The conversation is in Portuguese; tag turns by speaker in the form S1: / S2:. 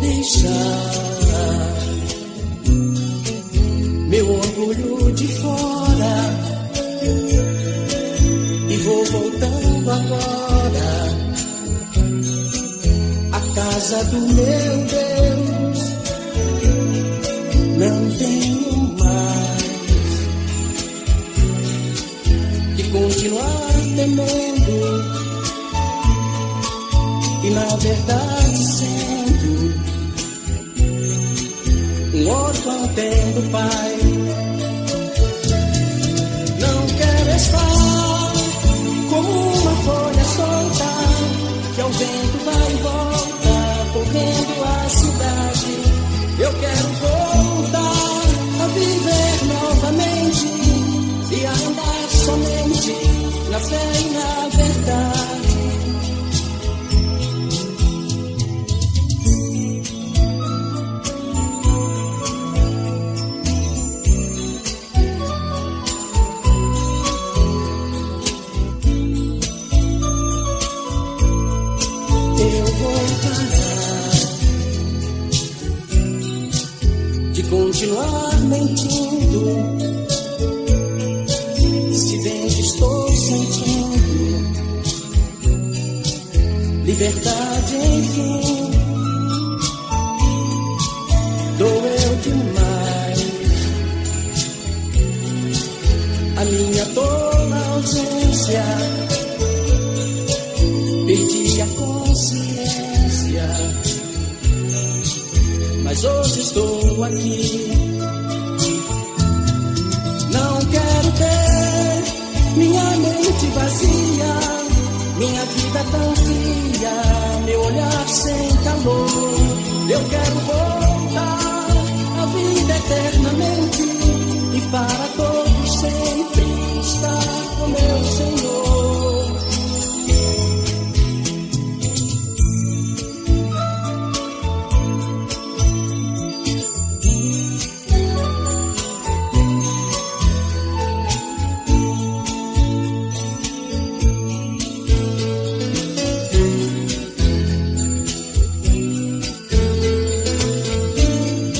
S1: deixar meu orgulho de fora e vou voltando agora à casa do meu Deus. Não tenho mais que continuar temendo e na verdade sendo um órfão tendo pai. Não quero estar como uma folha solta que ao vento vai e volta, correndo a cidade. Eu quero voltar a viver novamente e a andar somente na fé e na verdade. Continuar mentindo. Se bem que estou sentindo liberdade, enfim, doeu demais a minha toda ausência perdi a consciência mas hoje estou aqui. Não quero ter minha mente vazia, minha vida tão fria, meu olhar sem calor. Eu quero voar.